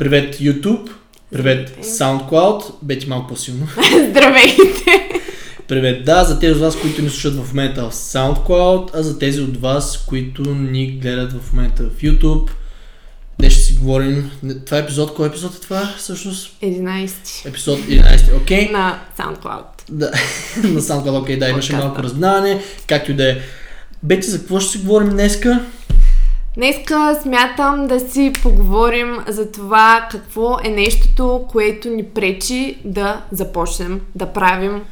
Привет YouTube, привет SoundCloud, бе ти малко по-силно. Здравейте! Привет, да, за тези от вас, които ни слушат в момента в SoundCloud, а за тези от вас, които ни гледат в момента в YouTube. Днес ще си говорим. Това е епизод. Кой епизод е това всъщност? 11 Епизод 11, окей. Okay. на SoundCloud. Да, на SoundCloud, окей, okay, да, имаше малко разминаване, както и да е. Бети, за какво ще си говорим днеска? Днеска смятам да си поговорим за това какво е нещото, което ни пречи да започнем да правим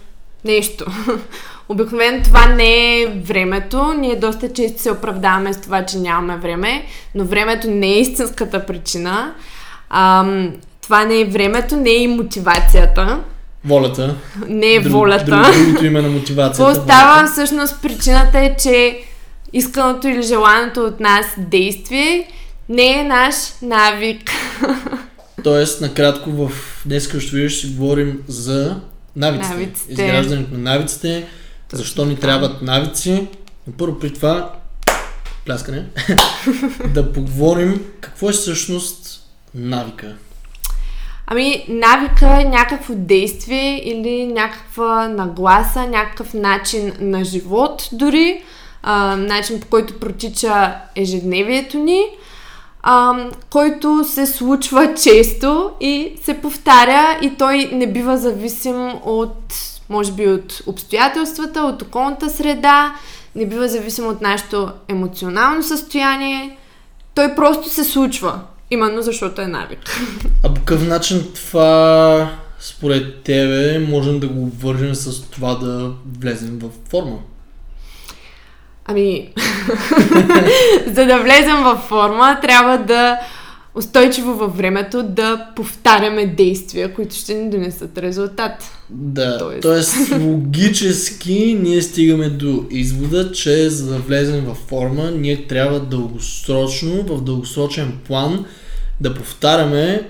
нещо. Обикновено това не е времето. Ние доста често се оправдаваме с това, че нямаме време, но времето не е истинската причина. Ам, това не е времето, не е и мотивацията, Волята. не е Друг- волята. Друг, другото име на мотивацията. Какво става? Всъщност причината е, че исканото или желаното от нас действие не е наш навик. Тоест, накратко в днес ще видиш си говорим за навиците. Навиците. Изграждането на навиците. Защо ни трябват навици. Но първо при това, пляскане, да поговорим какво е всъщност навика. Ами, навика е някакво действие или някаква нагласа, някакъв начин на живот дори, а, начин по който протича ежедневието ни, а, който се случва често и се повтаря и той не бива зависим от, може би, от обстоятелствата, от околната среда, не бива зависим от нашето емоционално състояние. Той просто се случва, именно защото е навик. А по какъв начин това според тебе можем да го обвържем с това да влезем в форма? Ами, за да влезем във форма, трябва да устойчиво във времето да повтаряме действия, които ще ни донесат резултат. Да, Тоест. Тоест... логически ние стигаме до извода, че за да влезем във форма, ние трябва дългосрочно, в дългосрочен план да повтаряме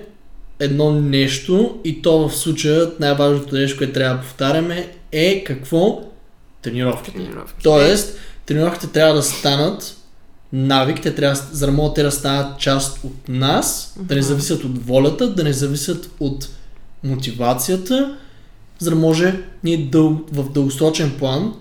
едно нещо и то в случая най-важното нещо, което трябва да повтаряме е какво? Тренировките. Тренировки. Тоест, тренировките трябва да станат навик, те трябва, за да могат те да станат част от нас, да не зависят от волята, да не зависят от мотивацията, за да може ние дъл, в дългосрочен план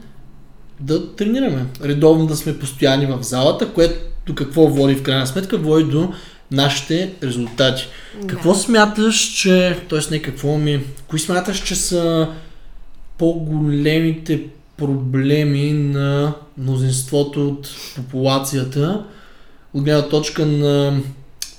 да тренираме. Редовно да сме постоянни в залата, което до какво води в крайна сметка? Води до нашите резултати. Какво смяташ, че, т.е. не какво ми, кои смяташ, че са по-големите проблеми на мнозинството от популацията от гледна точка на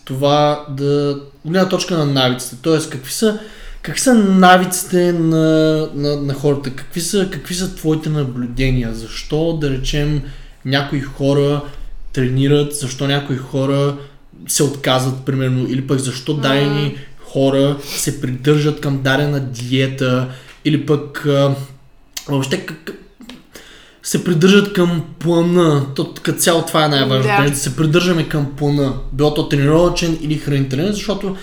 това да... от гледна точка на навиците. Т.е. какви са, какви са навиците на, на, на хората? Какви са, какви са твоите наблюдения? Защо, да речем, някои хора тренират, защо някои хора се отказват, примерно, или пък защо дадени хора се придържат към дадена диета, или пък а, въобще как, се придържат към плана. То, като цяло това е най-важното. Да. Да. да се придържаме към плана. Било то тренировачен или хранителен, защото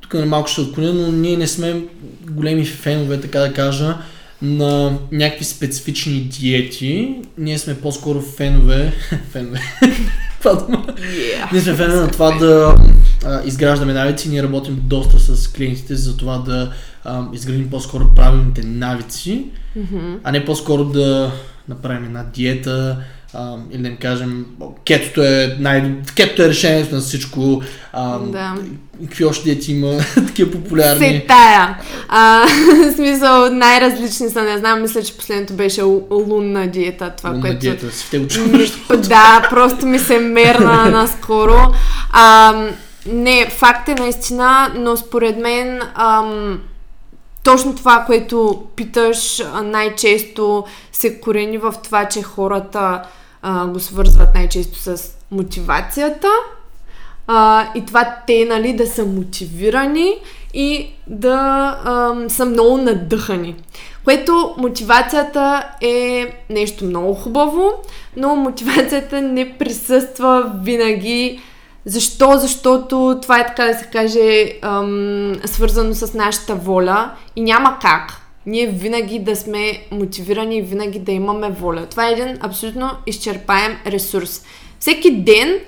тук на малко ще отклоня, но ние не сме големи фенове, така да кажа, на някакви специфични диети. Ние сме по-скоро фенове. фенове. Yeah. Ние сме фенове на това да а, изграждаме навици. Ние работим доста с клиентите за това да а, изградим по-скоро правилните навици, Мгм. а не по-скоро да направим една диета а, или да им кажем кетото е, най... кетото е решението на всичко. А, Да. Какви още диети има, такива популярни. Се тая. А, смисъл, най-различни са, не знам, мисля, че последното беше лу- лунна диета, това, Лунна което... диета, си в те учил Ми, да, просто ми се мерна наскоро. А, не, факт е наистина, но според мен ам, точно това, което питаш, а, най-често се корени в това, че хората а, го свързват най-често с мотивацията. А, и това те, нали, да са мотивирани и да ам, са много надъхани. Което мотивацията е нещо много хубаво, но мотивацията не присъства винаги. Защо? Защото това е така да се каже ам, свързано с нашата воля и няма как ние винаги да сме мотивирани и винаги да имаме воля. Това е един абсолютно изчерпаем ресурс. Всеки ден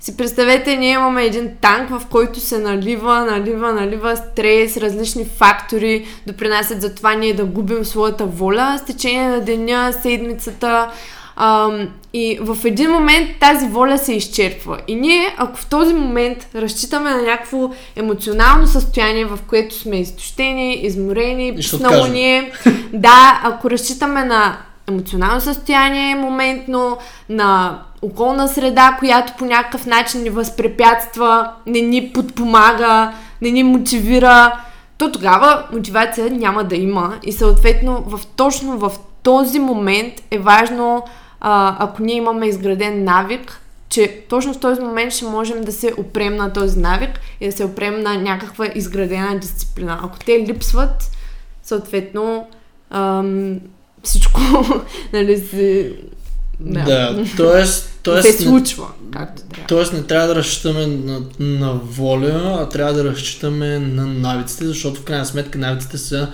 си представете, ние имаме един танк, в който се налива, налива, налива стрес, различни фактори допринасят за това ние да губим своята воля с течение на деня, седмицата. Ам, и в един момент тази воля се изчерпва. И ние, ако в този момент разчитаме на някакво емоционално състояние, в което сме изтощени, изморени, писнало ние, да, ако разчитаме на емоционално състояние моментно, на околна среда, която по някакъв начин ни възпрепятства, не ни подпомага, не ни мотивира, то тогава мотивация няма да има и съответно в, точно в този момент е важно, а, ако ние имаме изграден навик, че точно в този момент ще можем да се опрем на този навик и да се опрем на някаква изградена дисциплина. Ако те липсват, съответно ам, всичко нали, се да, да т.е. т.е. се случва, както трябва. Тоест не трябва да разчитаме на, на воля, а трябва да разчитаме на навиците, защото в крайна сметка навиците са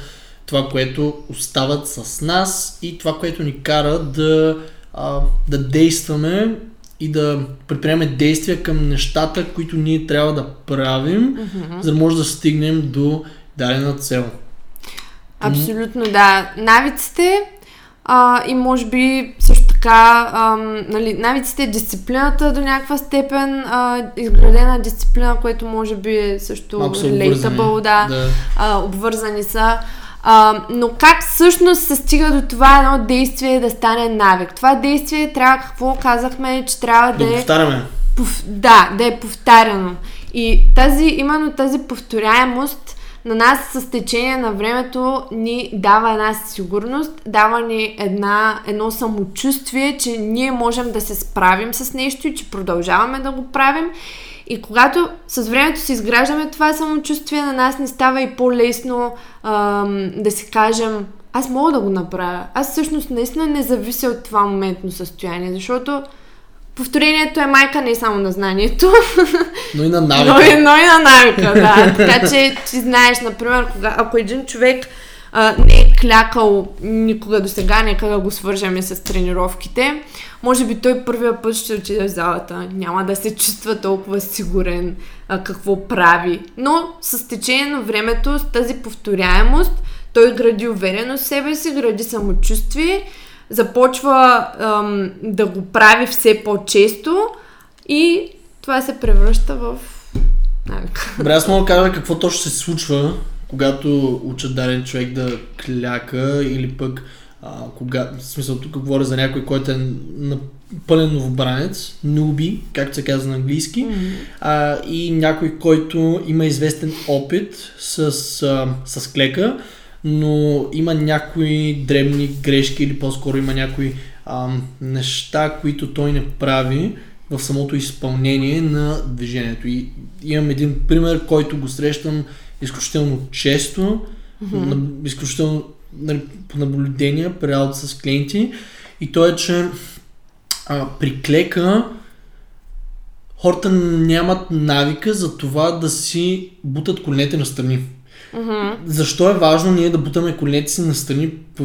това, което остават с нас и това, което ни кара да, а, да действаме и да предприемем действия към нещата, които ние трябва да правим, mm-hmm. за да може да стигнем до дадена цел. Абсолютно, да. Навиците а, и може би също така, а, нали, навиците, дисциплината до някаква степен, а, изградена дисциплина, което може би е също relatable, да, да. А, обвързани са. А, но как всъщност се стига до това едно действие да стане навик? Това действие трябва, какво казахме, че трябва да, да е... повтаряме. Пов... Да, да е повтаряно. И тази, именно тази повторяемост на нас с течение на времето ни дава една сигурност, дава ни една, едно самочувствие, че ние можем да се справим с нещо и че продължаваме да го правим. И когато с времето си изграждаме това самочувствие, на нас не става и по-лесно ам, да си кажем, аз мога да го направя. Аз всъщност наистина не завися от това моментно състояние, защото повторението е майка не само на знанието. Но и на навика. но, и, но и на навика, да. така че ти знаеш, например, кога, ако един човек а, не е клякал никога до сега, нека да го свържем с тренировките. Може би той първия път ще отиде в залата, няма да се чувства толкова сигурен а, какво прави. Но с течение на времето, с тази повторяемост, той гради увереност в себе си, гради самочувствие започва ам, да го прави все по-често и това се превръща в навик. Добре, аз мога да кажа какво точно се случва, когато учат даден човек да кляка или пък а, кога, в смисъл тук говоря за някой, който е на пълен новобранец, нуби, както се казва на английски, mm-hmm. а, и някой, който има известен опит с, а, с клека, но има някои дребни грешки или по-скоро има някои ам, неща, които той не прави в самото изпълнение на движението. И имам един пример, който го срещам изключително често, mm-hmm. на, изключително нали, по наблюдения при работа с клиенти и то е, че а, при клека хората нямат навика за това да си бутат коленете на страни. Mm-hmm. Защо е важно ние да бутаме коленете си настрани по,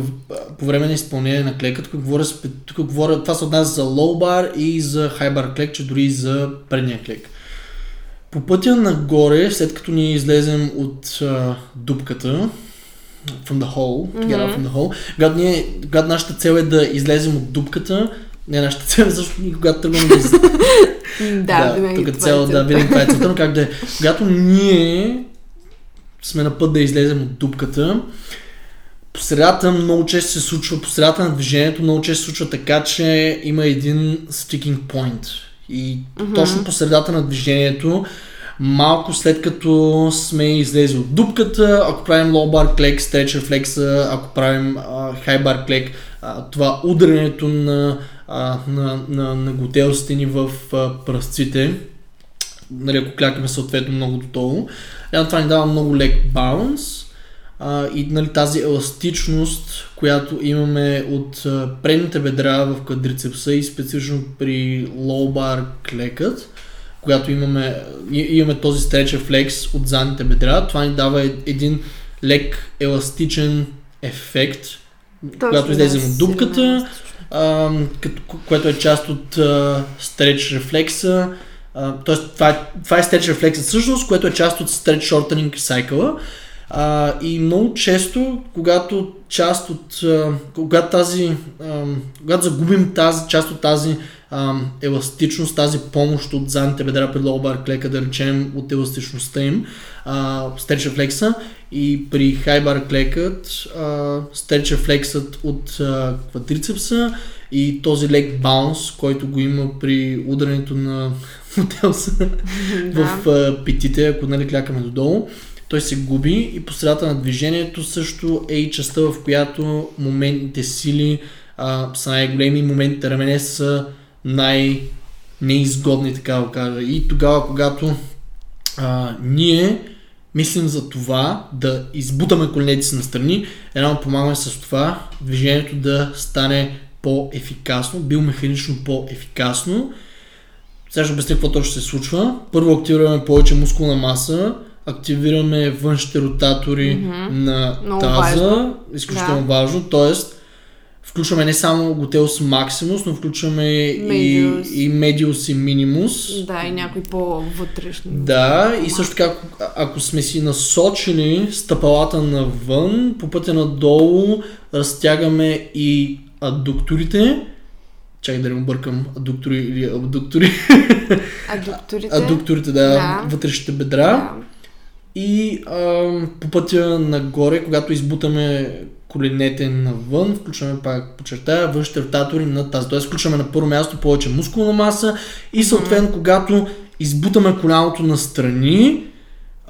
по време на изпълнение на клека? Тук говоря, тук говоря, това се отнася за low bar и за high bar клек, че дори и за предния клек. По пътя нагоре, след като ние излезем от uh, дупката, from the hole, get out from the hole, когато, ние, когато нашата цел е да излезем от дупката, не нашата цел, е защото когато тръгваме да из... да, да, тук е цел, да, винаги това е целта, но как да е. Когато ние сме на път да излезем от дупката. По средата много често се случва, по средата на движението много често се случва така, че има един sticking point. И mm-hmm. точно по средата на движението, малко след като сме излезли от дупката, ако правим low bar клек, stretch reflex, ако правим uh, high bar клек, uh, това ударянето на, uh, на, на, на готелците ни в uh, пръстците, нали, ако клякаме съответно много долу, това ни дава много лек баланс а, и нали, тази еластичност, която имаме от а, предните бедра в квадрицепса и специфично при low bar клекът, когато имаме, имаме този stretch reflex от задните бедра, това ни дава един лек еластичен ефект, Точно, когато излезем от дупката, а, като, което е част от а, stretch рефлекса, тоест, това е, това е stretch reflex всъщност, което е част от stretch shortening cycle. А, и много често, когато част от, а, когато тази, а, когато загубим тази част от тази а, еластичност, тази помощ от задните бедра при лоу клека, да речем от еластичността им, стреч рефлекса и при хайбар клекът стреч рефлексът от а, квадрицепса и този лек баунс, който го има при ударението на мотелса в а, питите, ако нали клякаме додолу той се губи и по средата на движението също е и частта, в която моментните сили а, са най-големи, моментите рамене са най-неизгодни, така да кажа. И тогава, когато а, ние мислим за това да избутаме коленете си настрани, едно помагаме с това движението да стане по-ефикасно, биомеханично по-ефикасно. Сега ще обясня какво точно се случва. Първо активираме повече мускулна маса, активираме външните ротатори mm-hmm. на Много таза, важно. изключително да. важно, т.е. включваме не само Готелс Максимус, но включваме Medius. и, и Medius и Minimus. Да, и някои по-вътрешни. Да, и също така, ако, ако сме си насочили стъпалата навън, по пътя надолу разтягаме и аддукторите, Чакай да не объркам адуктори или абдуктори. Адукторите. Адукторите, да, да. вътрешните бедра. Да. И а, по пътя нагоре, когато избутаме коленете навън, включваме пак, подчертая, външните ротатори на тази. Тоест, включваме на първо място повече мускулна маса и съответно, mm-hmm. когато избутаме коляното настрани,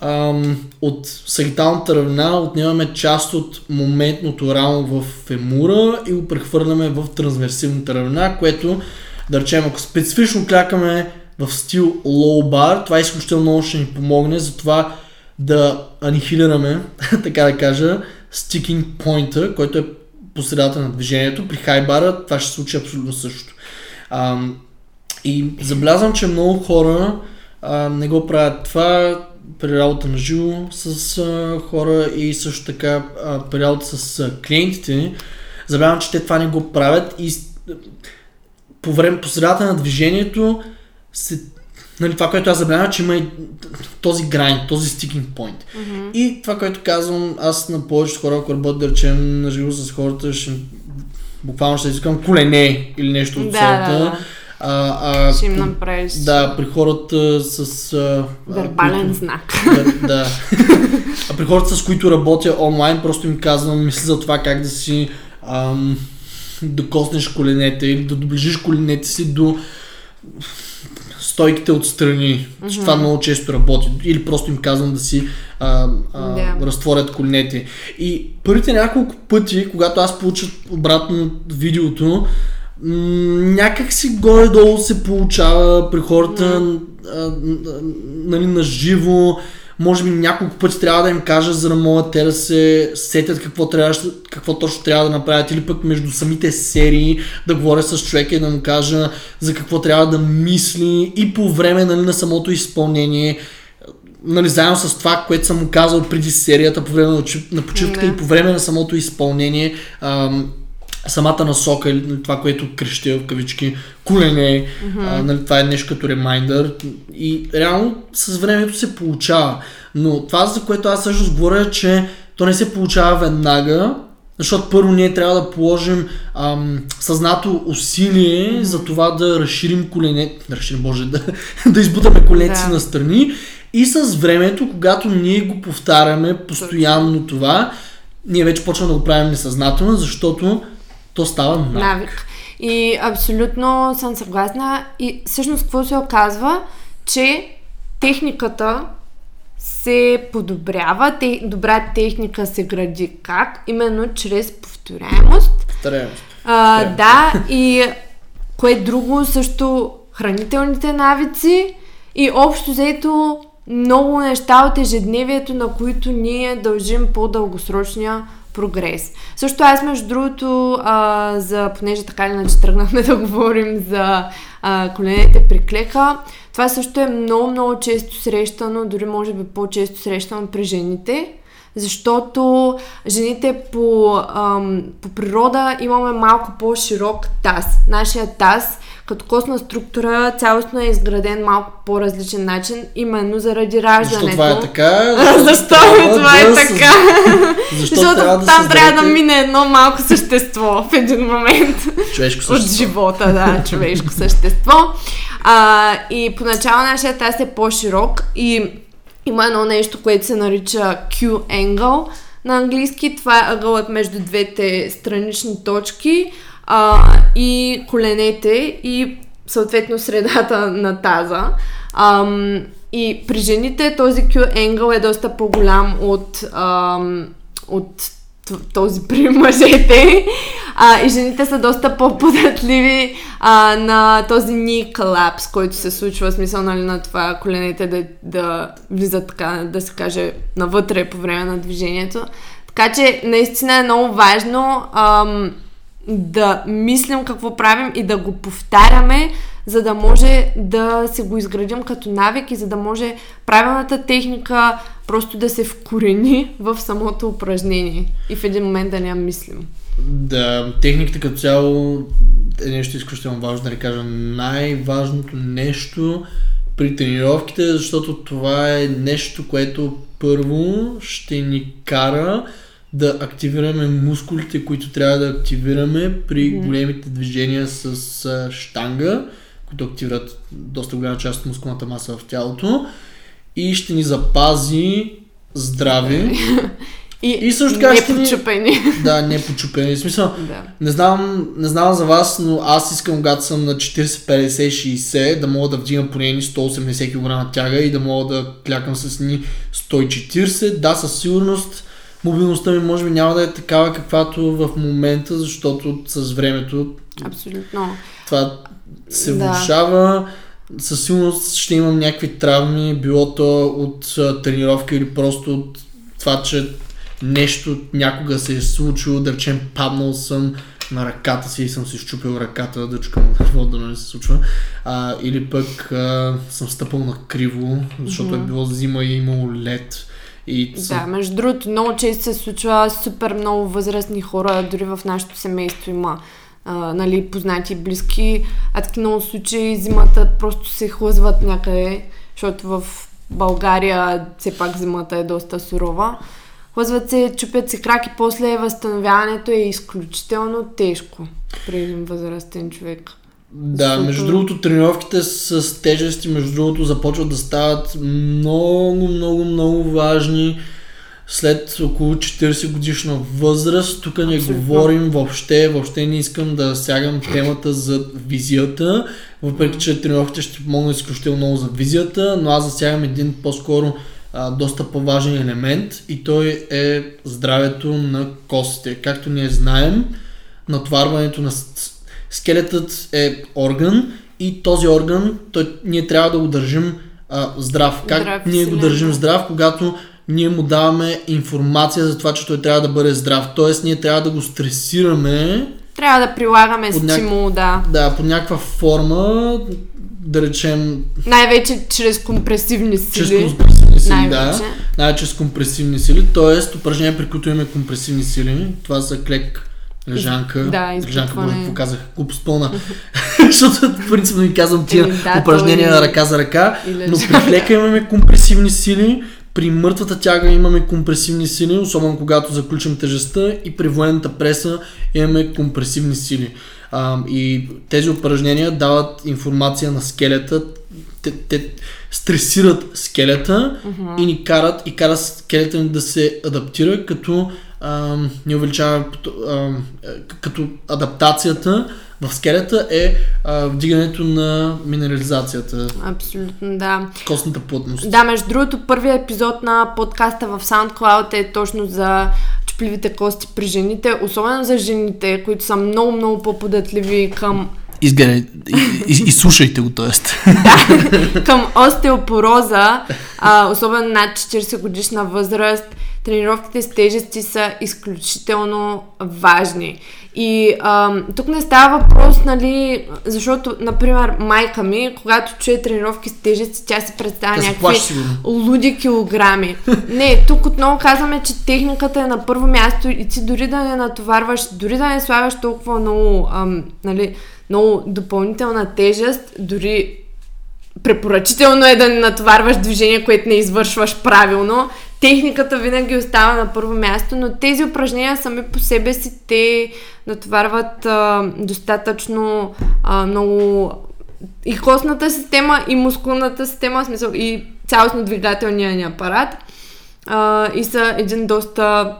ам, от сагиталната равнина отнемаме част от моментното рамо в фемура и го прехвърляме в трансверсивната равнина, което, да речем, ако специфично клякаме в стил low bar, това изключително много ще ни помогне, затова да анихилираме, така да кажа, sticking point който е по средата на движението. При хайбара това ще се случи абсолютно също. А, и забелязвам, че много хора а, не го правят това при работа на живо с а, хора и също така а, при работа с а, клиентите. Забелязвам, че те това не го правят и по време, по средата на движението се нали, това, което аз забелязвам, че има и този грайн, този стикинг point. Mm-hmm. И това, което казвам, аз на повечето хора, ако работя, да речем, на живо с хората, ще буквално ще искам колене или нещо от да, сорта. Да, да. А, а, ще им направиш. Да, при хората с... А, Вербален които, знак. Да, да. а при хората, с които работя онлайн, просто им казвам, мисля за това как да си ам, докоснеш коленете или да доближиш коленете си до стойките отстрани. Mm-hmm. Това много често работи. Или просто им казвам да си а, а, yeah. разтворят коленете. И първите няколко пъти, когато аз получа обратно видеото, м- някак си горе-долу се получава при хората mm-hmm. нали, на живо може би няколко пъти трябва да им кажа, за да могат те да се сетят какво, трябва, какво точно трябва да направят. Или пък между самите серии да говоря с човека и да му кажа за какво трябва да мисли и по време нали, на самото изпълнение. Нали, заедно с това, което съм му казал преди серията, по време на почивката и по време на самото изпълнение, ам, самата насока или това, което крещя в кавички, кулене, mm-hmm. а, нали, това е нещо като ремайндър и реално с времето се получава. Но това, за което аз също говоря, е, че то не се получава веднага, защото първо ние трябва да положим ам, съзнато усилие mm-hmm. за това да разширим колене, да разширим, боже, да, да избутаме коленете си на страни и с времето, когато ние го повтаряме постоянно това, ние вече почваме да го правим несъзнателно, защото то става навик. навик. И абсолютно съм съгласна. И всъщност какво се оказва, че техниката се подобрява, те, добра техника се гради как? Именно чрез повторяемост. Повторяемост. А, да, и кое друго също хранителните навици и общо взето много неща от ежедневието, на които ние дължим по-дългосрочния прогрес. Също аз, между другото, а, за, понеже така или иначе тръгнахме да говорим за а, коленете при клека, това също е много, много често срещано, дори може би по-често срещано при жените, защото жените по, ам, по природа имаме малко по-широк таз. Нашия таз като костна структура цялостно е изграден малко по различен начин, именно заради раждането. Защо това е така? Защо това е така? Защото трябва да там създадете- трябва да мине едно малко същество в един момент Човешко от същество. живота, да, човешко същество. А, и поначало нашия таз е по-широк и има едно нещо, което се нарича Q-angle на английски. Това е ъгълът между двете странични точки а, и коленете и съответно средата на таза. Ам, и при жените този Q-angle е доста по-голям от, ам, от този при мъжете. А, и жените са доста по-податливи а, на този knee collapse, който се случва, смисъл нали, на това коленете да, да влизат така, да се каже, навътре по време на движението. Така че наистина е много важно ам, да мислим какво правим и да го повтаряме, за да може да се го изградим като навик и за да може правилната техника просто да се вкорени в самото упражнение и в един момент да не я мислим. Да, техниката като цяло е нещо изключително важно, да не кажа най-важното нещо при тренировките, защото това е нещо, което първо ще ни кара да активираме мускулите, които трябва да активираме при големите движения с штанга, които активират доста голяма част от мускулната маса в тялото и ще ни запази здрави. И, И също така ще ни- почупени. да, не почупени. В смисъл, да. не знам, не знам за вас, но аз искам, когато съм на 40, 50, 60, да мога да вдигам поне едни 180 кг тяга и да мога да клякам с ни 140. Да, със сигурност мобилността ми може би няма да е такава, каквато в момента, защото с времето Абсолютно. това се Да. влушава. Със сигурност ще имам някакви травми, било то от а, тренировка или просто от това, че нещо някога се е случило, да речем паднал съм на ръката си и съм си щупил ръката, да чукам какво да не се случва. А, или пък а, съм стъпал на криво, защото е Мгм. било зима и е имало лед. И Да, съм... между другото, много често се случва супер много възрастни хора, дори в нашето семейство има а, нали, познати близки, а таки много случаи зимата просто се хлъзват някъде, защото в България все пак зимата е доста сурова. Хлъзват се, чупят се краки, после възстановяването е изключително тежко при един възрастен човек. Да, Защото- между другото, тренировките с тежести, между другото, започват да стават много, много, много важни след около 40 годишна възраст. Тук не Абсолютно. говорим въобще, въобще не искам да сягам темата за визията, въпреки че тренировките ще помогнат изключително много за визията, но аз засягам един по-скоро а, доста по-важен елемент и той е здравето на костите. Както ние знаем, натварването на скелетът е орган и този орган, той, ние трябва да го държим а, здрав. Как Здрав ние го държим здрав, когато ние му даваме информация за това, че той трябва да бъде здрав. Тоест, ние трябва да го стресираме Трябва да прилагаме стимул, да. да, по някаква форма, да речем, Най-вече чрез компресивни чрез сили. компресивни сили, Най-вече. да. Най-вече с компресивни сили, т.е. упражнения, при които имаме компресивни сили. Това са клек, лежанка. Да, лежанка, може да показах глупост пълна. Защото принципно ви казвам тия да, упражнения на ръка за ръка. Но при клека имаме компресивни сили, при мъртвата тяга имаме компресивни сили, особено когато заключим тежестта и при военната преса имаме компресивни сили. А, и тези упражнения дават информация на скелета, те, те стресират скелета и ни карат и карат скелета ни да се адаптира, като а, ни увеличава а, като адаптацията в скелета е а, вдигането на минерализацията, Абсолютно, да. костната плътност. Да, между другото, първият епизод на подкаста в SoundCloud е точно за чупливите кости при жените, особено за жените, които са много, много по-податливи към, Изгледай, и, и, и слушайте го, т.е. към остеопороза, а, особено над 40 годишна възраст. Тренировките с тежести са изключително важни. И ам, тук не става въпрос, нали, защото, например, майка ми, когато чуе тренировки с тежести, тя си представя се някакви сигурно. луди килограми. Не, тук отново казваме, че техниката е на първо място и ти дори да не натоварваш, дори да не слагаш толкова много, ам, нали, много допълнителна тежест, дори препоръчително е да не натоварваш движение, което не извършваш правилно. Техниката винаги остава на първо място, но тези упражнения сами по себе си те натоварват а, достатъчно а, много и костната система, и мускулната система, в смисъл и цялостно двигателния ни апарат. А, и са един доста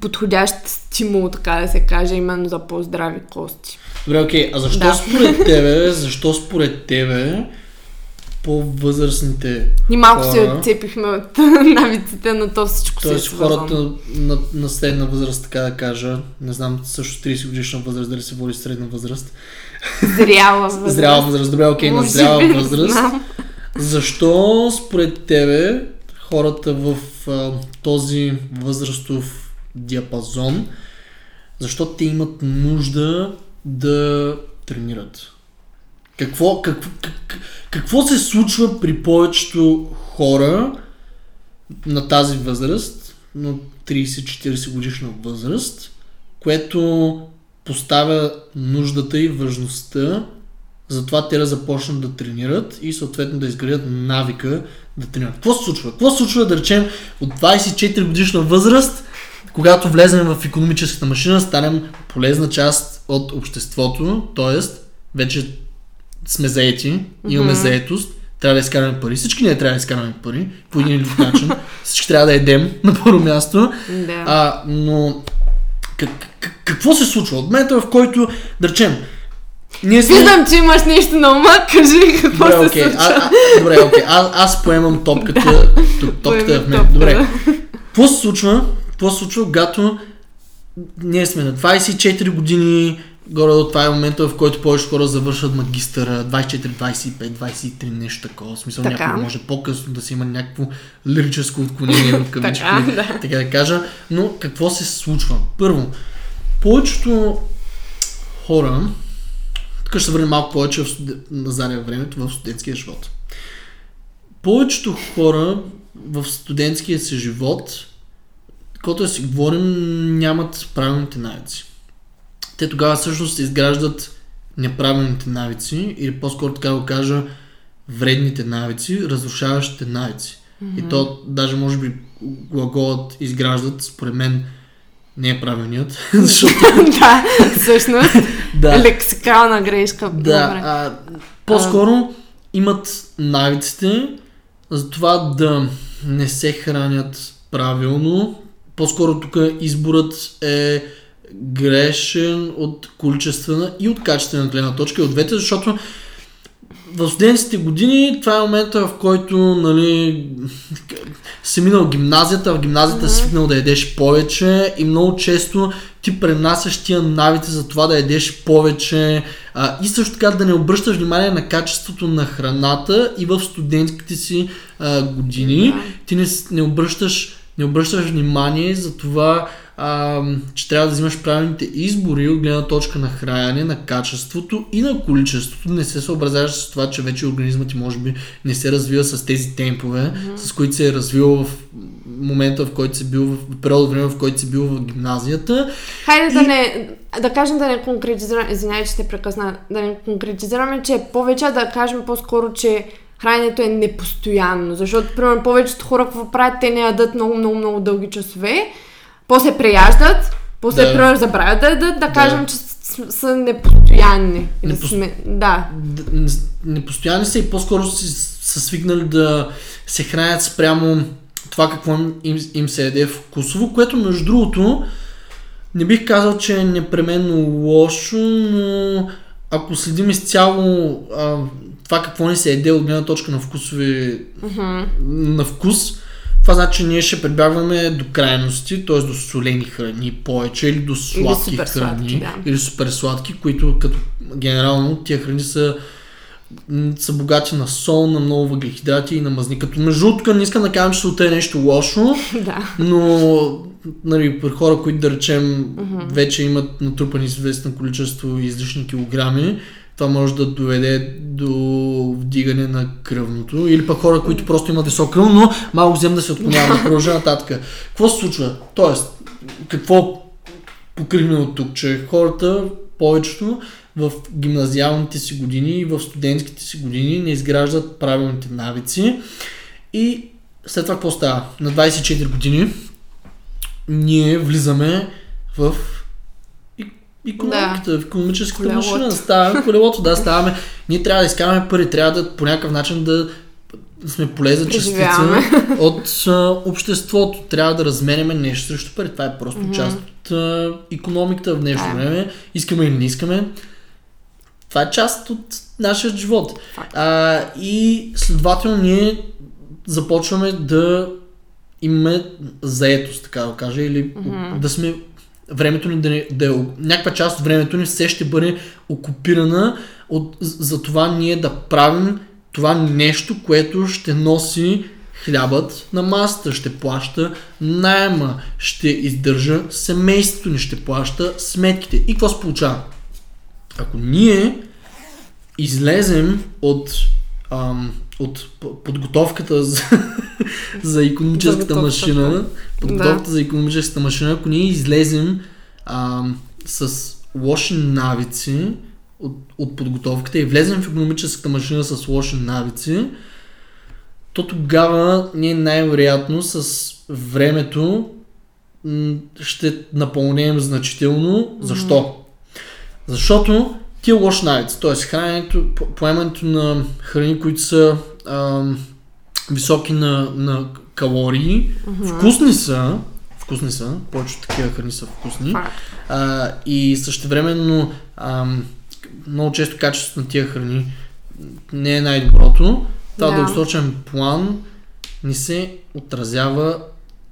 подходящ стимул, така да се каже, именно за по-здрави кости. Добре, окей, а защо Да. според тебе, защо според тебе по-възрастните, И малко се Хора. отцепихме от навиците, но то всичко се е т.е. свързано. хората на, на средна възраст, така да кажа, не знам също 30 годишна възраст, дали се води средна възраст, Зряла възраст. зряла възраст, добре, окей, на Може зряла възраст, знам. защо според тебе хората в а, този възрастов диапазон, защо те имат нужда да тренират? Какво, какво, как, какво се случва при повечето хора на тази възраст, на 30-40 годишна възраст, което поставя нуждата и важността за това те да започнат да тренират и съответно да изградят навика да тренират. Какво се случва? Какво се случва да речем от 24 годишна възраст, когато влезем в економическата машина, станем полезна част от обществото, т.е. вече сме заети, имаме Мгм. заетост, трябва да изкараме пари. Всички ние трябва да изкараме пари по един или друг начин. Всички трябва да едем на първо място. Да. А, но как, как, какво се случва? От момента, в който, да речем, ние сме... Виждам, че имаш нещо на ума, кажи какво Добре, се окей, случва. а, а, добре, окей. А, аз поемам топката. тук, топката е в мен. Добре. топката. Какво се случва? Какво се случва, когато ние сме на 24 години, горе до това е момента, в който повече хора завършват магистъра, 24, 25, 23, нещо такова. В смисъл Така. някой може по-късно да си има някакво лирическо отклонение в кавички, Така, да. така да кажа. Но какво се случва? Първо, повечето хора, тук ще се върнем малко повече в студ... назад във времето, в студентския живот. Повечето хора в студентския си живот, когато си говорим, нямат правилните навици. Те тогава всъщност изграждат неправилните навици, или по-скоро така го кажа, вредните навици, разрушаващите навици. Mm-hmm. И то даже може би глаголът изграждат, според мен, не е правилният, защото да, всъщност. да, Лексикална грешка. да, Добре. а, по-скоро имат навиците за това да не се хранят правилно. По-скоро тук изборът е грешен от количествена и от качествена гледна точка и от двете, защото в студентските години това е момента, в който нали, си минал гимназията, в гимназията си свикнал да ядеш повече и много често ти пренасяш тия навици за това да ядеш повече а, и също така да не обръщаш внимание на качеството на храната и в студентските си а, години. Да. Ти не, не, обръщаш, не обръщаш внимание за това, а, че трябва да взимаш правилните избори от гледна точка на хранене, на качеството и на количеството. Не се съобразяваш с това, че вече организмът ти може би не се развива с тези темпове, mm-hmm. с които се е развил в момента, в който си бил, в периода от време, в който си бил в гимназията. Хайде да не, да кажем да не конкретизираме, извинявай, че те прекъсна, да не конкретизираме, че е повече да кажем по-скоро, че храненето е непостоянно, защото, примерно, повечето хора какво правят, те не ядат много, много, много дълги часове, после преяждат, после, Да. примерно, забравят да ядат, да, Да. кажем, че са непостоянни. Непос- сме, да. Непостоянни са и по-скоро са свикнали да се хранят спрямо това какво им, им, се яде вкусово, което между другото не бих казал, че е непременно лошо, но ако следим изцяло а, това какво ни се яде от гледна точка на вкусови Мгм. на вкус, това значи, че ние ще прибягваме до крайности, т.е. до солени храни повече или до сладки супер храни, да. или супер сладки, които като генерално тия храни са са богати на сол, на много въглехидрати и на мазни. Като между другото, не искам да кажа, че солта е нещо лошо, да. но нали, при хора, които да речем вече имат натрупани известно количество излишни килограми, това може да доведе до вдигане на кръвното. Или пък хора, които просто имат висок кръв, но малко взем да се отклоняваме. Да продължа нататък. Какво се случва? Тоест, какво покрихме от тук? Че хората, повечето, в гимназиалните си години и в студентските си години не изграждат правилните навици. И след това какво става? На 24 години ние влизаме в и- икономиката, в економическата Колелото. машина. Ставаме колелото, да, ставаме. Ние трябва да изкараме пари, трябва да по някакъв начин да сме полезна частица от а, обществото. Трябва да разменяме нещо срещу пари. Това е просто част от а, економиката в днешно Да. време. Искаме или не искаме. Това е част от нашия живот. Факт. А, и следователно ние започваме да имаме заетост, така да кажа, или да сме времето ни да, не, да е, някаква част от времето ни все ще бъде окупирана от, за това ние да правим това нещо, което ще носи хлябът на масата, ще плаща найема, ще издържа семейството ни, ще плаща сметките. И какво се получава? Ако ние излезем от, ам, от подготовката за, за економическата машина, подготовката за економическата машина, ако ние излезем ам, с лоши навици от, от подготовката и влезем в економическата машина с лоши навици, то тогава ние най-вероятно с времето ще напълнеем значително. Защо? Защото тия лош навици, т.е. храненето, по- поемането на храни, които са ам, високи на, на калории, вкусни са, вкусни са, повечето такива храни са вкусни, а, и същевременно ам, много често качеството на тия храни не е най-доброто. Това Да. дългосрочен план ни се отразява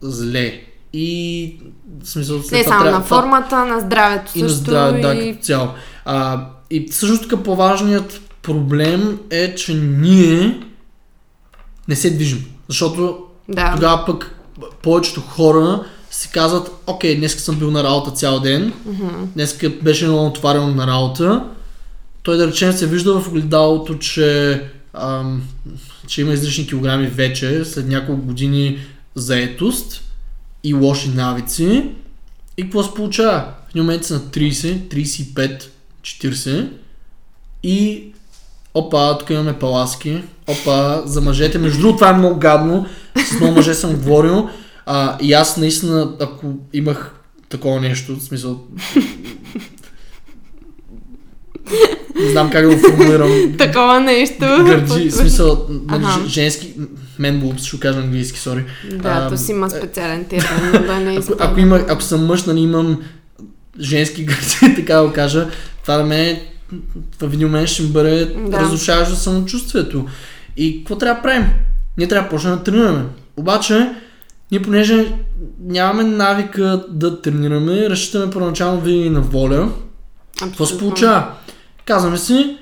зле. И в смисъл, Не само трябва- на формата, на здравето и на също. здраве, да, и... като цяло. А, и също така по-важният проблем е, че ние не се движим. Защото Да. тогава пък повечето хора си казват, окей, днес съм бил на работа цял ден, днес беше много натоварено на работа, той да речем се вижда в огледалото, че, ам, че има излишни килограми вече, след няколко години заетост и лоши навици. И какво се получава? В един момент са на 30, 35, 40 и опа, тук имаме паласки, опа, за мъжете. Между другото, това е много гадно, с много мъже съм говорил. А, и аз наистина, ако имах такова нещо, в смисъл... Не знам как да го формулирам. Такова нещо. Гърди, в смисъл, нали, Аха. ж- женски, мен boobs, ще кажа английски, сори. Да, А, то си има специален термин, да не Ако, изпълня. ако, има, ако съм мъж, нали, имам женски гърди, така да го кажа, това да мен е- в един момент ще бъде Да. разрушаващо самочувствието. И какво трябва да правим? Ние трябва да почнем да тренираме. Обаче, ние понеже нямаме навика да тренираме, разчитаме първоначално винаги на воля. Какво се Абсолютно. получава? Казваме си,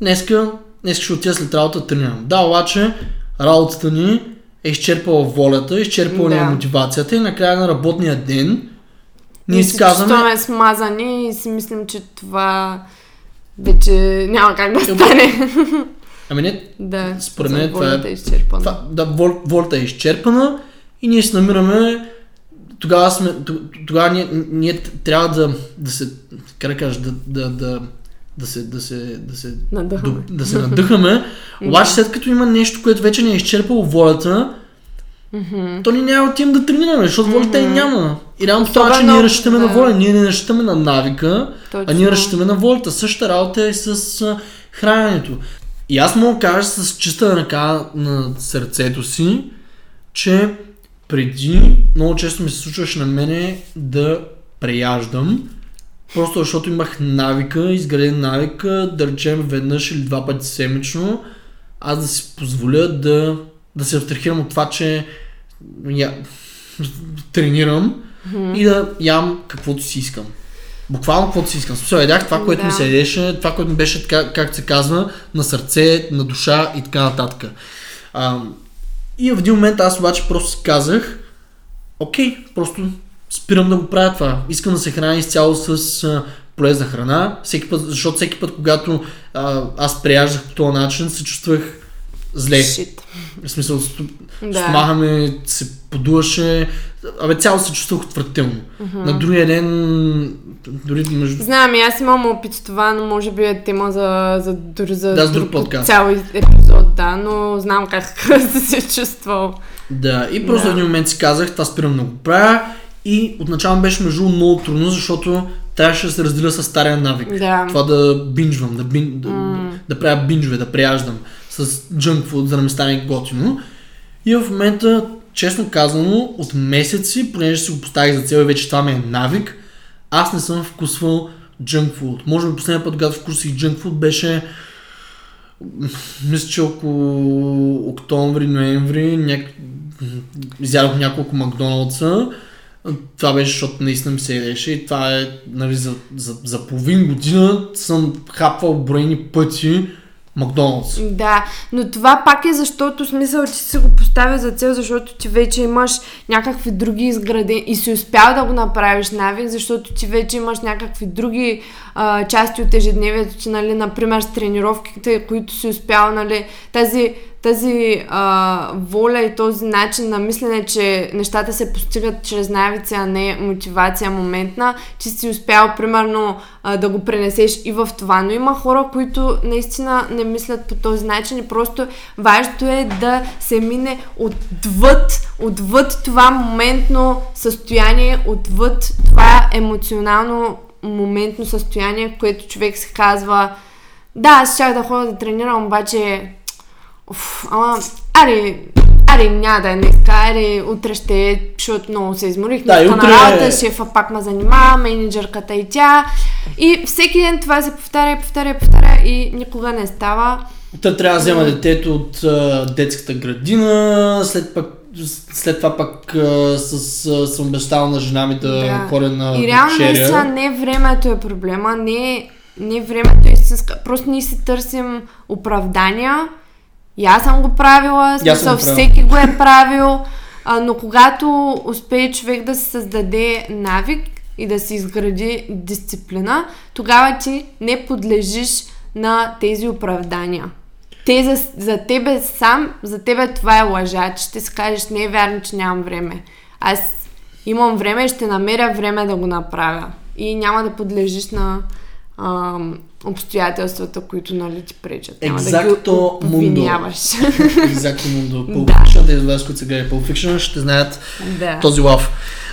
днеска, днеска ще отида след работа да тренирам. Да, обаче работата ни е изчерпала волята, изчерпала ни е Да. мотивацията и накрая на работния ден ние Ние си казваме, смазани и си мислим, че това вече няма как да стане. ами не, да, Според мен това е- волята изчерпана. това, да, вол, волята е изчерпана и ние се намираме тогава, сме, тогава ние, ние трябва да, да се, как да кажа, да, да, да, да се, да се, да се, Надъхваме. да, да се надъхаме. Обаче след като има нещо, което вече не е изчерпало волята, то ни няма да отидем да тренираме, защото волята я няма. И реално това, че ние разчитаме на да. воля, ние не разчитаме на навика, а Точно. ние разчитаме на волята. Същата работа е с а, храненето. И аз мога да кажа с чиста ръка на сърцето си, че преди много често ми се случваше на мене да преяждам, просто защото имах навика, изграден навика, да речем веднъж или два пъти седмично, аз да си позволя да, да се абстрахирам от това, че я, тренирам и да ям каквото си искам. Буквално каквото си искам. Смисъл, ядях това, което Да. ми се ядеше, това, което ми беше, така, както се казва, на сърце, на душа и така нататък. А, и в един момент аз обаче просто казах, окей, просто спирам да го правя това. Искам да се храня изцяло с а, полезна храна, всеки път, защото всеки път, когато а, аз преяждах по този начин, се чувствах зле. Шит. В смисъл, сто- Да. стомаха ми се подуваше. Абе, цяло се чувствах отвратително. На другия ден, дори между... Знам, и аз имам опит с това, но може би е тема за, за, дори за, Да, друг подкаст. цял епизод, да, но знам как си се чувствал. Да, и просто Да. в един момент си казах, това спирам да го правя. И отначало беше между много трудно, защото трябваше да се разделя с стария навик. Да. Това да бинджвам, да, бин, да, да правя бинджове, да преяждам с food, за да ми стане готино. И в момента, честно казано, от месеци, понеже си го поставих за цел и вече това ми е навик, аз не съм вкусвал food. Може би последния път, когато вкусих food, беше мисля, че около октомври, ноември, няк... изядох няколко Макдоналдса. Това беше, защото наистина ми се ядеше и това е, нали, за, за, за половин година съм хапвал броени пъти Макдоналдс. Да, но това пак е защото смисъл, че си го поставя за цел, защото ти вече имаш някакви други изградени и си успял да го направиш навик, защото ти вече имаш някакви други а, части от ежедневието ти, нали, например с тренировките, които си успял, нали, тази, тази а, воля и този начин на мислене, че нещата се постигат чрез навици, а не мотивация моментна, че си успял, примерно, а, да го пренесеш и в това. Но има хора, които наистина не мислят по този начин и просто важното е да се мине отвъд, отвъд това моментно състояние, отвъд това емоционално моментно състояние, в което човек се казва да, аз щях да ходя да тренирам, обаче Уф, ама, аре, аре, няма да е днеска, аре, утре ще е, защото много се изморих, Да, утре на е- работа, шефа пак ме занимава, менеджерката и тя. И всеки ден това се повтаря, повтаря, повтаря и никога не става. Та трябва да взема детето от а, детската градина, след, пък, след това пък а, с, а, съм обещал на жена ми да, Да. ходя на и реално наистина не времето е проблема, не, не времето е истинска. Просто ние си търсим оправдания. И аз съм го правила, смисъл, всеки го е правил, а, но когато успее човек да се създаде навик и да си изгради дисциплина, тогава ти не подлежиш на тези оправдания. Те за, за тебе сам, за тебе това е лъжа, че ще си кажеш, не е вярно, че нямам време. Аз имам време ще намеря време да го направя. И няма да подлежиш на ам, обстоятелствата, които нали ти пречат. Няма да ги Exacto mundo. обвиняваш. Exacto Mundo. Pulp Да. Fiction, тези от вас, които са гледали Pulp Fiction, ще знаят да. този лав.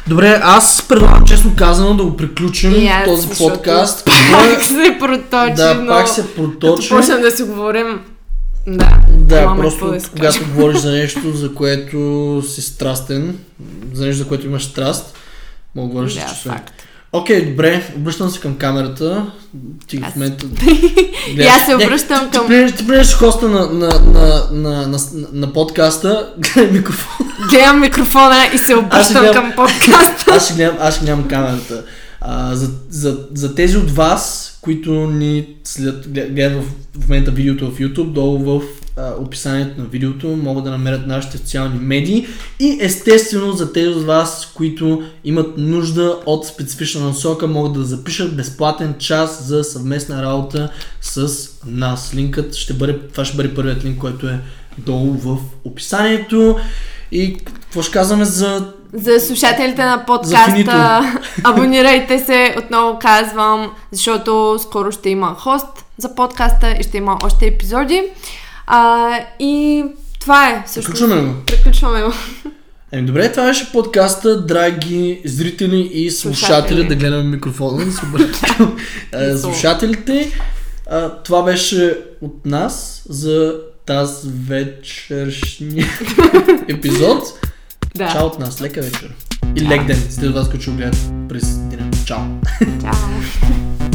Добре, аз предлагам честно казано да го приключим И аз, този защото подкаст. Пак се проточи, да, но пак се като проточи. почнем да си говорим, да, Да, просто да когато говориш за нещо, за което си страстен, за нещо, за което имаш страст, мога да говориш Да, часове. факт. Окей, добре, обръщам се към камерата. Ти Аз- в момента... И аз се обръщам към- Ти приемеш хоста на, на, на, на, на, на подкаста, гледай микрофон. Гледам микрофона и се обръщам гледам- към подкаста. Аз ще гледам, аз ще гледам камерата. А, за, за, за тези от вас, които ни следят, глед- гледат в, в момента видеото в YouTube, долу в а, описанието на видеото могат да намерят нашите социални медии и естествено за тези от вас, които имат нужда от специфична насока, могат да запишат безплатен час за съвместна работа с нас. Линкът ще бъде, това ще бъде първият линк, който е долу в описанието. И какво ще казваме за За слушателите на подкаста, абонирайте се, отново казвам, защото скоро ще има хост за подкаста и ще има още епизоди. А, и това е всъщност. Приключваме го. Приключваме го. Еми добре, това беше подкаста, драги зрители и слушатели, Слушатели. да гледаме микрофона, да се е, слушателите. А, това беше от нас за тази вечершния епизод. Да. Чао от нас, лека вечер. И лек ден, от вас, ще го гледат през деня. Чао! Чао.